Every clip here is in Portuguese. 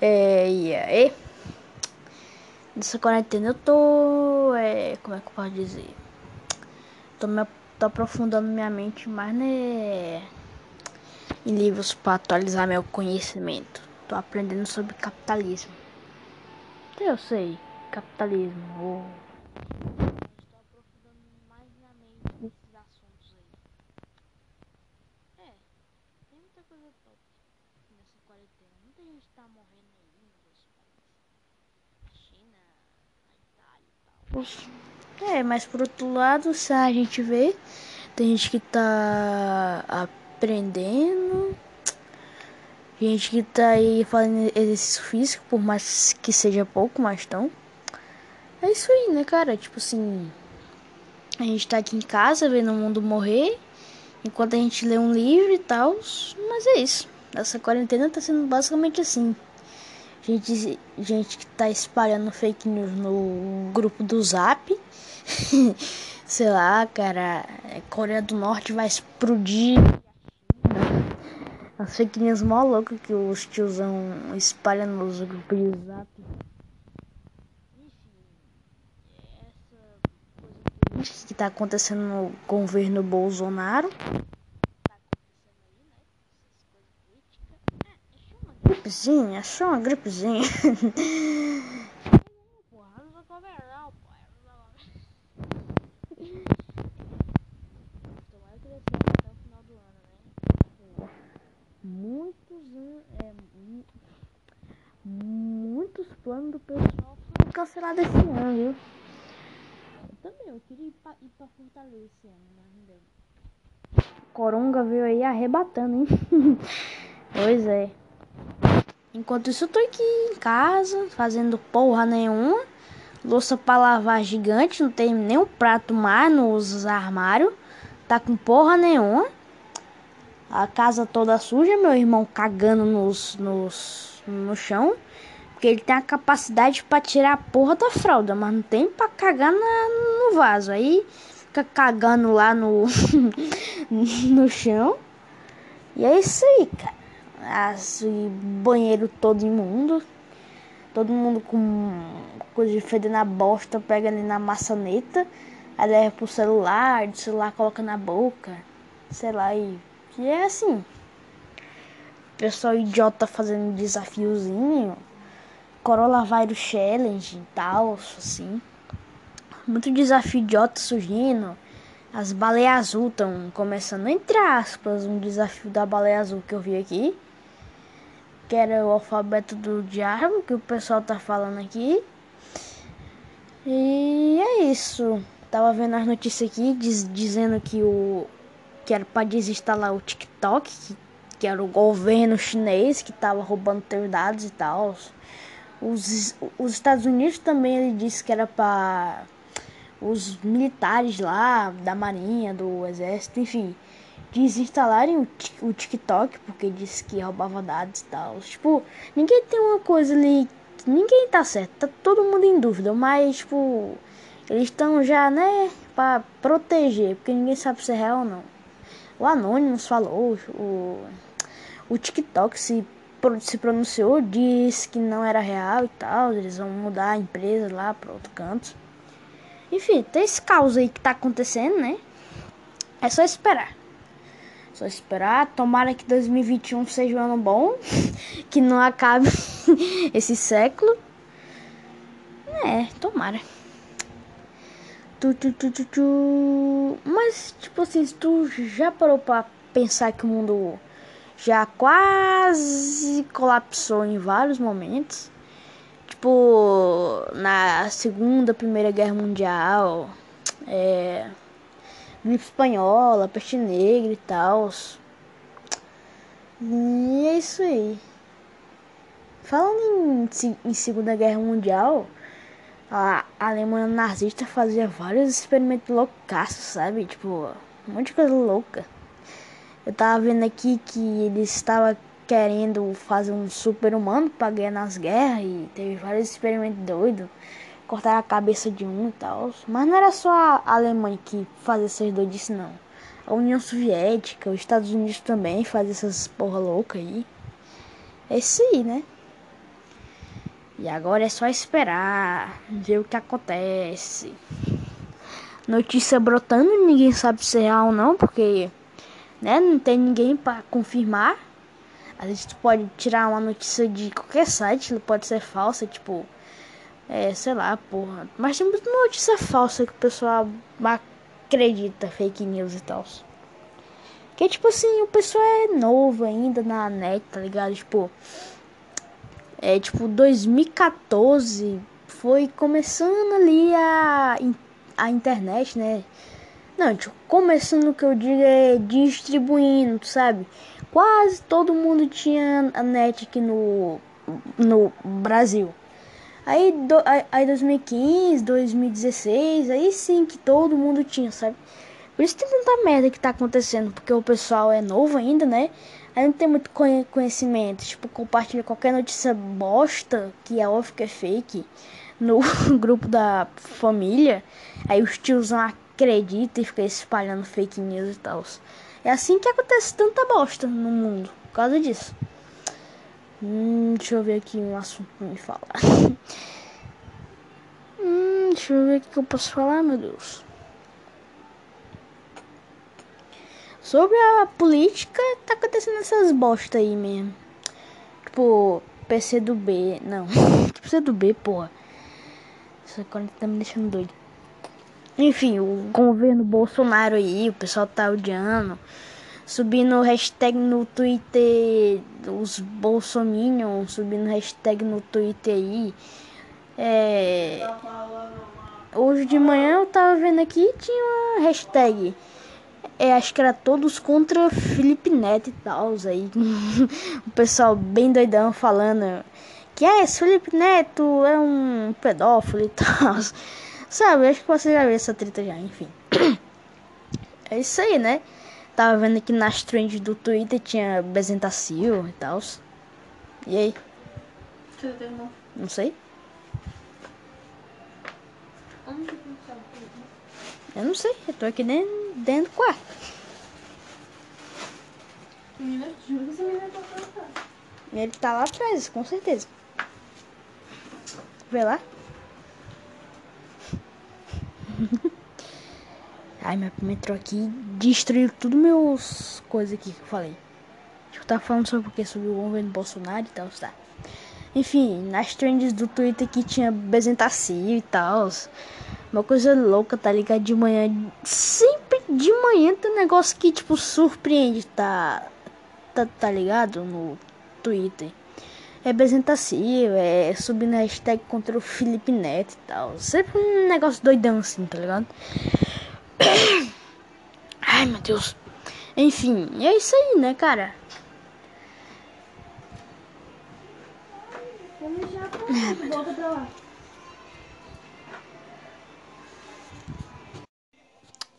É, e aí? Nessa quarentena eu tô. É, como é que eu posso dizer? Tô, me, tô aprofundando minha mente mais né, em livros para atualizar meu conhecimento. Tô aprendendo sobre capitalismo. Eu sei, capitalismo. Ou... Estou aprofundando mais minha mente nesses assuntos aí. É, tem muita coisa top nessa quarentena. Muita gente tá morrendo aí nos outros países. Na China, na Itália e tal. É, mas por outro lado, se a gente vê, tem gente que tá aprendendo. Gente que tá aí fazendo exercício físico, por mais que seja pouco, mas estão. É isso aí, né, cara? Tipo assim. A gente tá aqui em casa vendo o mundo morrer. Enquanto a gente lê um livro e tal. Mas é isso. Essa quarentena tá sendo basicamente assim. Gente, gente que tá espalhando fake news no grupo do Zap. Sei lá, cara. Coreia do Norte vai explodir. As fake news mó louca que os tiozão espalham nos grupos de Zap. Que tá acontecendo no governo Bolsonaro. Gripezinha, só uma gripezinha. Muitos, é, muitos planos do pessoal foram cancelados esse ano, viu? Eu também, eu queria ir pra, ir pra Fortaleza esse ano, mas não deu. Coronga veio aí arrebatando, hein? pois é. Enquanto isso, eu tô aqui em casa, fazendo porra nenhuma. Louça pra lavar gigante, não tem nem um prato mais nos armários. Tá com porra nenhuma. A casa toda suja, meu irmão cagando nos, nos, no chão. Porque ele tem a capacidade para tirar a porra da fralda, mas não tem pra cagar na, no vaso. Aí fica cagando lá no, no chão. E é isso aí, cara as, banheiro todo imundo. Todo mundo com coisa de feder na bosta, pega ali na maçaneta, aí leva pro celular, do celular coloca na boca, sei lá, e, e é assim. Pessoal idiota fazendo desafiozinho, Coronavirus Challenge e tal, assim. Muito desafio idiota surgindo. As baleias azul estão começando, entre aspas, um desafio da baleia azul que eu vi aqui que era o alfabeto do diabo que o pessoal tá falando aqui. E é isso. Tava vendo as notícias aqui diz, dizendo que o que era para desinstalar o TikTok, que, que era o governo chinês que tava roubando teus dados e tal. Os, os Estados Unidos também ele disse que era para os militares lá da marinha, do exército, enfim, desinstalarem o, TikTok porque disse que roubava dados e tal. Tipo, ninguém tem uma coisa ali. Ninguém tá certo, tá todo mundo em dúvida, mas tipo, eles estão já, né, pra proteger, porque ninguém sabe se é real ou não. O Anonymous falou, o, o TikTok se, se pronunciou, disse que não era real e tal, eles vão mudar a empresa lá para outro canto. Enfim, tem esse caos aí que tá acontecendo, né? É só esperar. Só esperar. Tomara que 2021 seja um ano bom. que não acabe esse século. É, tomara. Tu, tu, tu, tu, tu. Mas, tipo assim, tu já parou pra pensar que o mundo já quase colapsou em vários momentos? Tipo, na Segunda, Primeira Guerra Mundial. É gripe espanhola, peste negra e tal. E é isso aí. Falando em, em Segunda Guerra Mundial, a Alemanha nazista fazia vários experimentos loucaços, sabe? Tipo, um monte de coisa louca. Eu tava vendo aqui que eles estavam querendo fazer um super humano pra ganhar nas guerras e teve vários experimentos doidos cortar a cabeça de um e tal. Mas não era só a Alemanha que fazia essas doidices, não. A União Soviética, os Estados Unidos também faziam essas porra louca aí. É isso aí, né? E agora é só esperar, ver o que acontece. Notícia brotando, ninguém sabe se é real ou não, porque né, não tem ninguém para confirmar. Às vezes tu pode tirar uma notícia de qualquer site, pode ser falsa, tipo, é, sei lá, porra. Mas tem muita notícia falsa que o pessoal acredita, fake news e tal. Que tipo assim, o pessoal é novo ainda na net, tá ligado? Tipo, é tipo 2014 foi começando ali a, a internet, né? Não, tipo, começando o que eu digo é distribuindo, sabe? Quase todo mundo tinha a net aqui no, no Brasil. Aí, do, aí 2015, 2016, aí sim que todo mundo tinha, sabe? Por isso tem tanta merda que tá acontecendo, porque o pessoal é novo ainda, né? Aí não tem muito conhecimento, tipo, compartilha qualquer notícia bosta, que é óbvio que é fake, no grupo da família. Aí os tiozão acreditam e ficam espalhando fake news e tal. É assim que acontece tanta bosta no mundo, por causa disso. Hum, deixa eu ver aqui um assunto pra me falar. hum, deixa eu ver o que eu posso falar, meu Deus. Sobre a política, tá acontecendo essas bosta aí mesmo. Tipo, PC do B. Não, PC do B, porra. Isso agora tá me deixando doido. Enfim, o governo Bolsonaro aí, o pessoal tá odiando subindo hashtag no Twitter, os bolsominions subindo hashtag no Twitter aí. É, hoje de manhã eu tava vendo aqui tinha uma hashtag. É, acho que era todos contra Felipe Neto e tal. Aí o pessoal bem doidão falando que é, Felipe Neto é um pedófilo e tal. Sabe, acho que você já viu essa treta já, enfim. É isso aí, né? Tava vendo aqui nas trends do Twitter tinha Bezentacil e tal. E aí? Não sei. Eu não sei, eu tô aqui dentro, dentro do quarto. Ele tá lá atrás, com certeza. Vê lá. Ai, meu entrou aqui destruiu tudo meus coisas aqui que eu falei. Eu tava falando sobre o que? O governo Bolsonaro e tal, tá? Enfim, nas trends do Twitter que tinha Bezentacil e tal. Uma coisa louca, tá ligado? De manhã. Sempre de manhã tem um negócio que, tipo, surpreende, tá? Tá, tá ligado? No Twitter. É Bezentacil, é subindo hashtag contra o Felipe Neto e tal. Sempre um negócio doidão assim, tá ligado? Ai, meu Deus. Enfim, é isso aí, né, cara? Volta pra lá.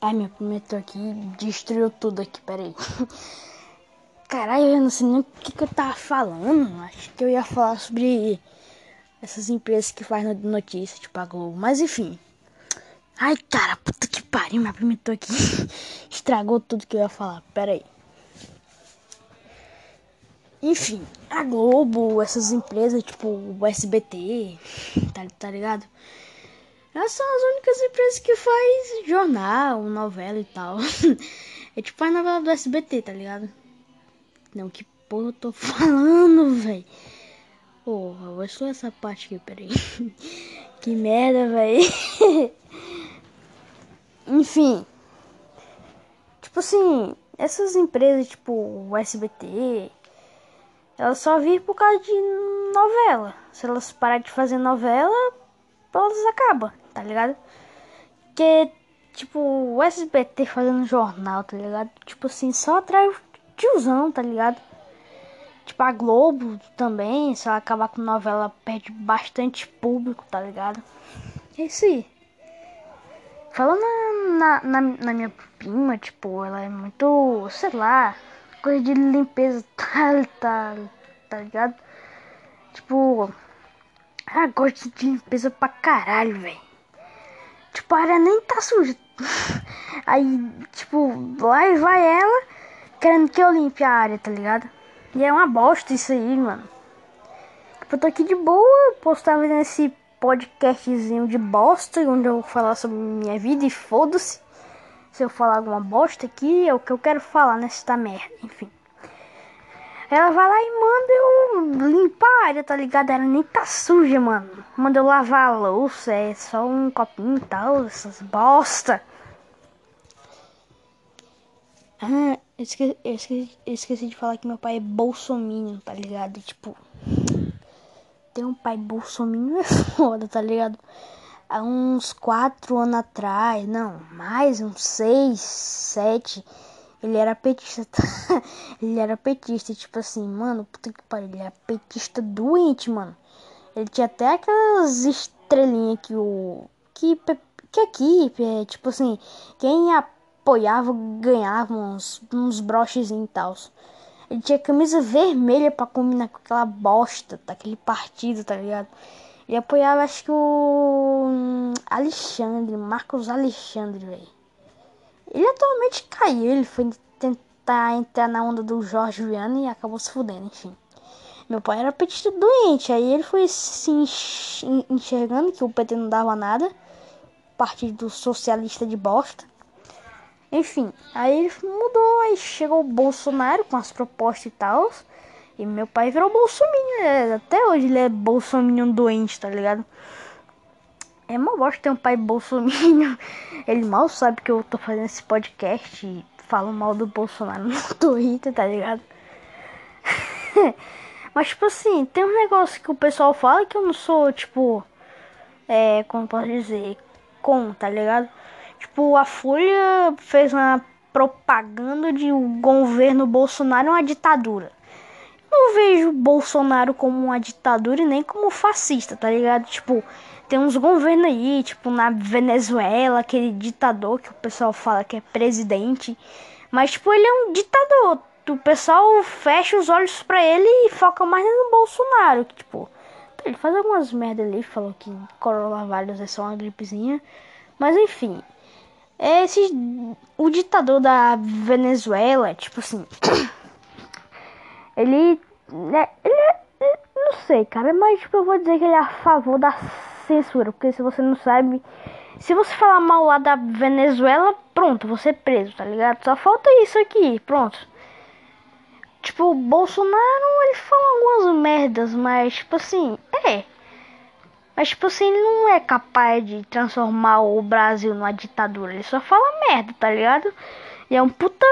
Ai, meu prometo aqui destruiu tudo aqui, peraí. Caralho, eu não sei nem o que, que eu tava falando. Acho que eu ia falar sobre essas empresas que fazem notícia, tipo a Globo. Mas enfim. Ai, cara, puta que pariu, me apimentou aqui. Estragou tudo que eu ia falar. Pera aí. Enfim, a Globo, essas empresas, tipo o SBT, tá, tá ligado? Elas são as únicas empresas que faz jornal, novela e tal. É tipo a novela do SBT, tá ligado? Não, que porra eu tô falando, velho. Porra, vou excluir essa parte aqui, peraí. que merda, velho. Enfim. Tipo assim, essas empresas, tipo o SBT, elas só vivem por causa de novela. Se elas pararem de fazer novela, elas acabam, tá ligado? Porque, tipo, o SBT fazendo jornal, tá ligado? Tipo assim, só atrai o tiozão, tá ligado? Tipo, a Globo também, se ela acabar com novela, perde bastante público, tá ligado? É isso aí. Falando na, na, na, minha prima, tipo, ela é muito, sei lá, coisa de limpeza, tá, tá, tá ligado? Tipo, ela gosta de limpeza pra caralho, velho. Tipo, a área nem tá suja. Aí, tipo, lá e vai ela querendo que eu limpe a área, tá ligado? E é uma bosta isso aí, mano. Tipo, eu tô aqui de boa, posso estar fazendo esse podcastzinho de bosta, onde eu vou falar sobre minha vida e foda-se. Se eu falar alguma bosta aqui, é o que eu quero falar nessa merda, enfim. Ela vai lá e manda eu limpar a área, tá ligado? Ela nem tá suja, mano. Manda eu lavar a louça, é só um copinho e tal, essas bosta. Ah, eu esqueci, eu esqueci, eu esqueci de falar que meu pai é bolsominion, tá ligado? Tipo, ter um pai bolsominion é foda, tá ligado? Há uns quatro anos atrás, não, mais uns seis, sete, ele era petista, tá? ele era petista, tipo assim, mano, puta que pariu, ele era petista doente, mano. Ele tinha até aquelas estrelinhas que o. que, que aqui, é, tipo assim, quem apoiava ganhava uns, uns brochezinhos e tal. Ele tinha camisa vermelha para combinar com aquela bosta daquele partido, tá ligado? Ele apoiava, acho que o hum, Alexandre, Marcos Alexandre, velho. Ele atualmente caiu, ele foi tentar entrar na onda do Jorge Viana e acabou se fudendo, enfim. Meu pai era petista doente, aí ele foi se enxergando que o PT não dava nada, partido socialista de bosta. Enfim, aí mudou, aí chegou o Bolsonaro com as propostas e tal. E meu pai virou bolsominion, é, até hoje ele é bolsominion doente, tá ligado? É mal bosta ter um pai bolsominion. Ele mal sabe que eu tô fazendo esse podcast e falo mal do Bolsonaro no Twitter, tá ligado? Mas tipo assim, tem um negócio que o pessoal fala que eu não sou, tipo, é, como posso dizer, com, tá ligado? Tipo, a Folha fez uma propaganda de o governo Bolsonaro uma ditadura. Não vejo Bolsonaro como uma ditadura e nem como fascista, tá ligado? Tipo, tem uns governos aí, tipo na Venezuela, aquele ditador que o pessoal fala que é presidente. Mas, tipo, ele é um ditador. O pessoal fecha os olhos pra ele e foca mais no Bolsonaro. Que, tipo, ele faz algumas merdas ali, falou que coronavírus é só uma gripezinha. Mas enfim, esse, o ditador da Venezuela, tipo assim, ele, né, ele, ele, não sei, cara, mas tipo, eu vou dizer que ele é a favor da censura, porque se você não sabe, se você falar mal lá da Venezuela, pronto, você é preso, tá ligado? Só falta isso aqui, pronto. Tipo, o Bolsonaro, ele fala algumas merdas, mas tipo assim, é, mas, tipo assim, ele não é capaz de transformar o Brasil numa ditadura. Ele só fala merda, tá ligado? E é um puta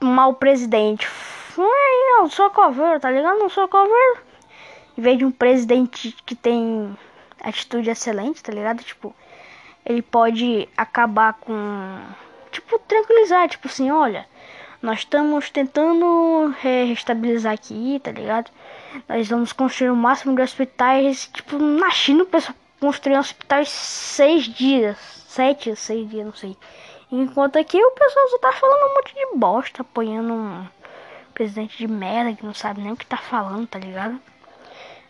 mau presidente. Não, sou coveiro, tá ligado? Não sou coveiro. Em vez de um presidente que tem atitude excelente, tá ligado? Tipo, ele pode acabar com. Tipo, tranquilizar. Tipo assim, olha, nós estamos tentando restabilizar aqui, tá ligado? Nós vamos construir o máximo de hospitais. Tipo, na China o pessoal construiu hospitais seis dias. Sete, seis dias, não sei. Enquanto aqui o pessoal só tá falando um monte de bosta, apoiando um presidente de merda que não sabe nem o que tá falando, tá ligado?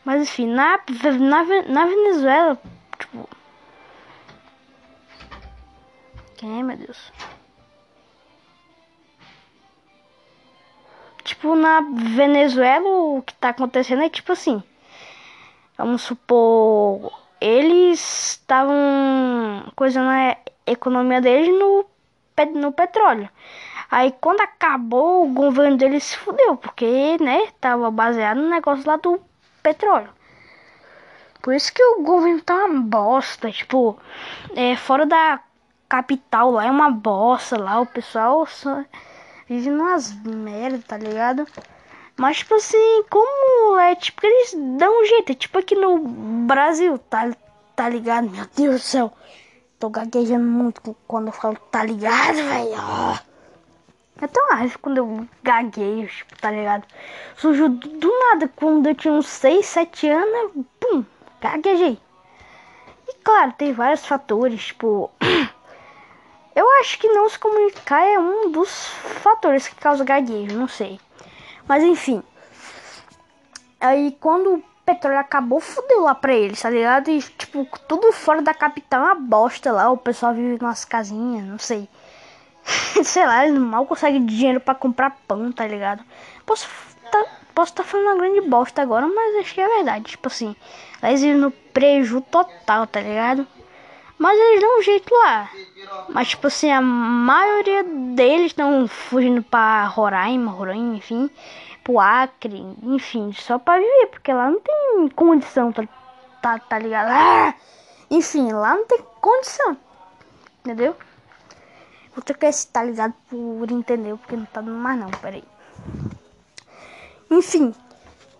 Mas enfim, na, na, na Venezuela, tipo. Quem é, meu Deus? Tipo, na Venezuela, o que tá acontecendo é tipo assim. Vamos supor, eles estavam coisando a economia deles no, no petróleo. Aí quando acabou, o governo deles se fudeu, porque, né, tava baseado no negócio lá do petróleo. Por isso que o governo tá uma bosta, tipo, é, fora da capital lá é uma bosta lá, o pessoal só vive umas merda, tá ligado? Mas, tipo assim, como é, tipo, eles dão um jeito, é tipo aqui no Brasil, tá, tá ligado? Meu Deus do céu, tô gaguejando muito quando eu falo tá ligado, velho. É tão raiva quando eu gaguejo, tipo, tá ligado? Surgiu do nada, quando eu tinha uns 6, 7 anos, pum, gaguejei. E claro, tem vários fatores, tipo. Eu acho que não se comunicar é um dos fatores que causa gaguejo, não sei. Mas enfim. Aí quando o petróleo acabou, fudeu lá pra eles, tá ligado? E tipo, tudo fora da capital é uma bosta lá. O pessoal vive nas casinhas, não sei. sei lá, eles mal conseguem dinheiro para comprar pão, tá ligado? Posso, tá, posso estar tá falando uma grande bosta agora, mas acho que é verdade. Tipo assim, eles vivem no preju total, tá ligado? Mas eles dão um jeito lá. Mas, tipo assim, a maioria deles estão fugindo pra Roraima, Roraima, enfim, pro Acre, enfim, só pra viver, porque lá não tem condição, tá, tá, tá ligado? Ah! Enfim, lá não tem condição, entendeu? Vou ter que estar ligado por entender, porque não tá dando mais não, peraí. Enfim,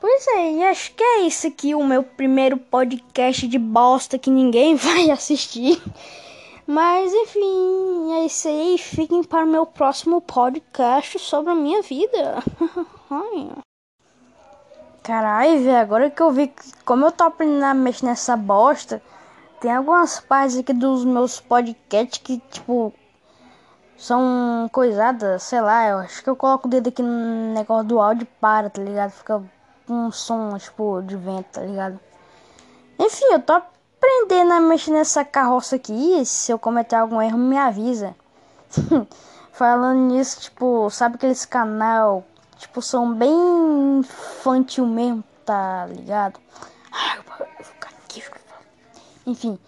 pois é, e acho que é isso aqui, o meu primeiro podcast de bosta que ninguém vai assistir. Mas enfim, é isso aí. Fiquem para o meu próximo podcast sobre a minha vida. Caralho, velho, agora que eu vi como eu tô aprendendo a mexer nessa bosta, tem algumas partes aqui dos meus podcasts que, tipo, são coisadas, sei lá, eu acho que eu coloco o dedo aqui no negócio do áudio e para, tá ligado? Fica um som, tipo, de vento, tá ligado? Enfim, eu tô aprendendo a mexer nessa carroça aqui. Se eu cometer algum erro, me avisa. Falando nisso, tipo, sabe aqueles canal, tipo, são bem infantil mesmo, tá ligado? Enfim,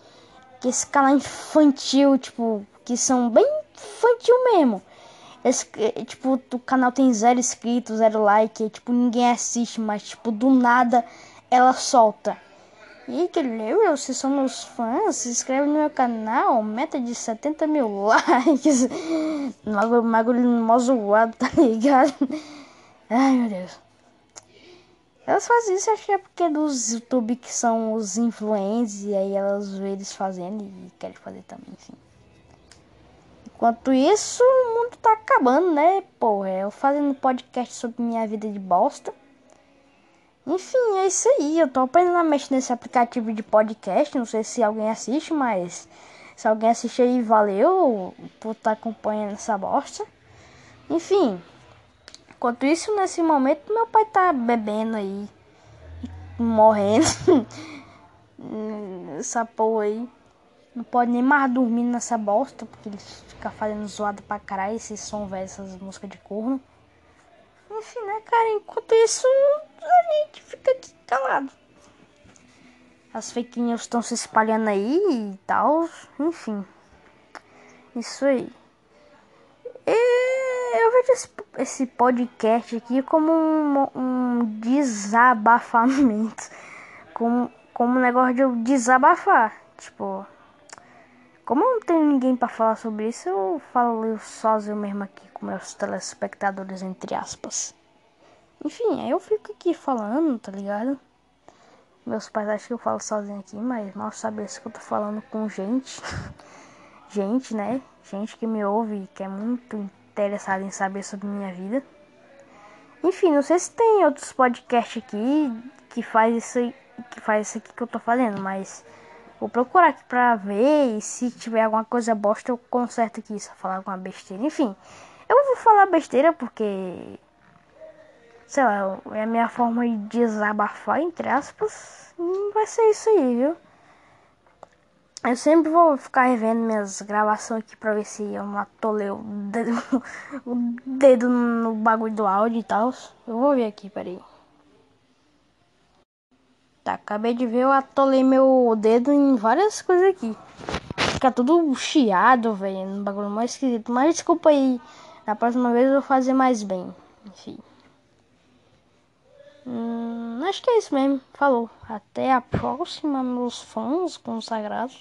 esse canal infantil, tipo, que são bem infantil mesmo. Esse, tipo, o canal tem zero inscritos, zero like, tipo, ninguém assiste, mas, tipo, do nada ela solta. E que leu, vocês são meus fãs, se inscreve no meu canal, meta de 70 mil likes. Magulho mó zoado, tá ligado? Ai meu Deus. Elas fazem isso, acho que é porque dos YouTube que são os influentes, e aí elas veem eles fazendo e querem fazer também, enfim. Enquanto isso, o mundo tá acabando, né? Pô, eu fazendo podcast sobre minha vida de bosta. Enfim, é isso aí. Eu tô aprendendo a mexer nesse aplicativo de podcast. Não sei se alguém assiste, mas se alguém assiste aí, valeu por estar tá acompanhando essa bosta. Enfim, enquanto isso, nesse momento, meu pai tá bebendo aí, morrendo. essa porra aí. Não pode nem mais dormir nessa bosta, porque ele fica fazendo zoada pra caralho, esse som velho, essas músicas de corno. Enfim, né, cara? Enquanto isso, a gente fica aqui calado. As fake news estão se espalhando aí e tal. Enfim. Isso aí. E eu vejo esse, esse podcast aqui como um, um desabafamento. Como, como um negócio de eu desabafar. Tipo. Como não tem ninguém para falar sobre isso, eu falo sozinho mesmo aqui com meus telespectadores, entre aspas. Enfim, aí eu fico aqui falando, tá ligado? Meus pais acham que eu falo sozinho aqui, mas mal saber se eu tô falando com gente. gente, né? Gente que me ouve e que é muito interessada em saber sobre minha vida. Enfim, não sei se tem outros podcasts aqui que faz isso que faz isso aqui que eu tô fazendo, mas Vou procurar aqui pra ver e se tiver alguma coisa bosta eu conserto aqui, só falar alguma besteira. Enfim, eu vou falar besteira porque, sei lá, é a minha forma de desabafar, entre aspas. Vai ser isso aí, viu? Eu sempre vou ficar revendo minhas gravações aqui pra ver se eu não atolei o dedo, o dedo no bagulho do áudio e tal. Eu vou ver aqui, peraí. Tá, acabei de ver, eu atolei meu dedo em várias coisas aqui. Fica tudo chiado, velho, no bagulho mais esquisito. Mas desculpa aí, na próxima vez eu vou fazer mais bem. Enfim. Hum, acho que é isso mesmo. Falou. Até a próxima, meus fãs consagrados.